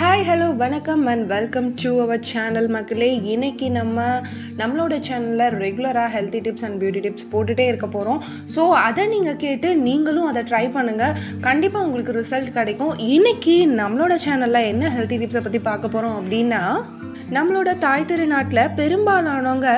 Hi hello வணக்கம் and welcome to our channel மக்களே. இன்னைக்கு நம்ம நம்மளோட சேனலில் ரெகுலராக healthy tips and beauty tips போட்டுகிட்டே இருக்க போகிறோம் ஸோ அதை நீங்கள் கேட்டு நீங்களும் அதை ட்ரை பண்ணுங்கள் கண்டிப்பாக உங்களுக்கு ரிசல்ட் கிடைக்கும். இன்னைக்கு நம்மளோட சேனலில் என்ன ஹெல்த்தி டிப்ஸை பற்றி பார்க்க போகிறோம் அப்படின்னா நம்மளோட தாய் திருநாட்டில் பெரும்பாலானவங்க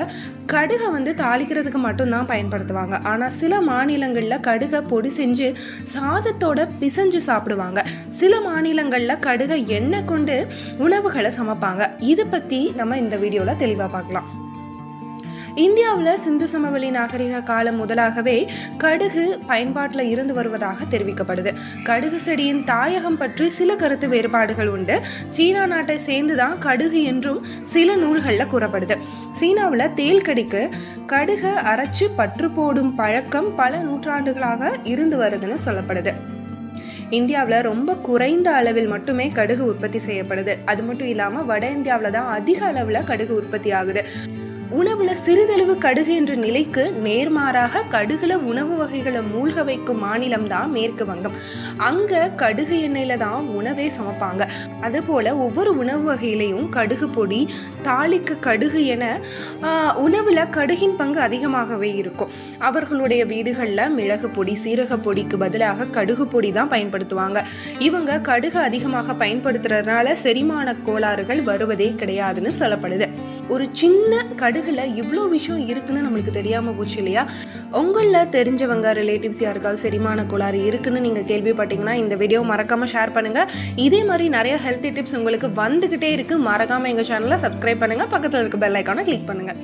கடுகை வந்து தாளிக்கிறதுக்கு மட்டும்தான் பயன்படுத்துவாங்க. ஆனால் சில மாநிலங்களில் கடுகை பொடி செஞ்சு சாதத்தோட பிசைஞ்சு சாப்பிடுவாங்க. சில மாநிலங்களில் கடுகை எண்ணெய் கொண்டு உணவுகளை சமைப்பாங்க. இதை பற்றி நம்ம இந்த வீடியோவில் தெளிவாக பார்க்கலாம். இந்தியாவில் சிந்து சமவெளி நாகரிக காலம் முதலாகவே கடுகு பயன்பாட்டில் இருந்து வருவதாக தெரிவிக்கப்படுது. கடுகு செடியின் தாயகம் பற்றி சில கருத்து வேறுபாடுகள் உண்டு. சீனா நாட்டை சேர்ந்து தான் கடுகு என்றும் சில நூல்களில் கூறப்படுது. சீனாவில் தேல் கடிக்கு கடுகை அரைச்சு பற்று போடும் பழக்கம் பல நூற்றாண்டுகளாக இருந்து வருதுன்னு சொல்லப்படுது. இந்தியாவில் ரொம்ப குறைந்த அளவில் மட்டுமே கடுகு உற்பத்தி செய்யப்படுது. அது மட்டும் இல்லாமல் வட இந்தியாவில் தான் அதிக அளவில் கடுகு உற்பத்தி ஆகுது. உணவுல சிறிதளவு கடுகு என்ற நிலைக்கு நேர்மாறாக கடுகுல உணவு வகைகளை மூழ்க வைக்கும் மாநிலம் தான் மேற்கு வங்கம். அங்க கடுகு எண்ணெயில தான் உணவே சமைப்பாங்க. அது போல ஒவ்வொரு உணவு வகையிலையும் கடுகு பொடி தாளிக்க கடுகு என உணவுல கடுகின் பங்கு அதிகமாகவே இருக்கும். அவர்களுடைய வீடுகளில் மிளகு பொடி சீரக பொடிக்கு பதிலாக கடுகு பொடி தான் பயன்படுத்துவாங்க. இவங்க கடுகு அதிகமாக பயன்படுத்துறதுனால செரிமான கோளாறுகள் வருவதே கிடையாதுன்னு சொல்லப்படுது. ஒரு சின்ன கடுகுல இவ்வளோ விஷயம் இருக்குன்னு நம்மளுக்கு தெரியாம போச்சு இல்லையா? உங்களில் தெரிஞ்சவங்க ரிலேட்டிவ்ஸ் யாருக்காவது செரிமான கோளாறு இருக்குன்னு நீங்கள் கேள்விப்பட்டீங்கன்னா இந்த வீடியோ மறக்காம ஷேர் பண்ணுங்க. இதே மாதிரி நிறைய ஹெல்த்தி டிப்ஸ் உங்களுக்கு வந்துகிட்டே இருக்கு. மறக்காம எங்கள் சேனலை சப்ஸ்கிரைப் பண்ணுங்க. பக்கத்தில் இருக்க பெல் ஐக்கானை கிளிக் பண்ணுங்க.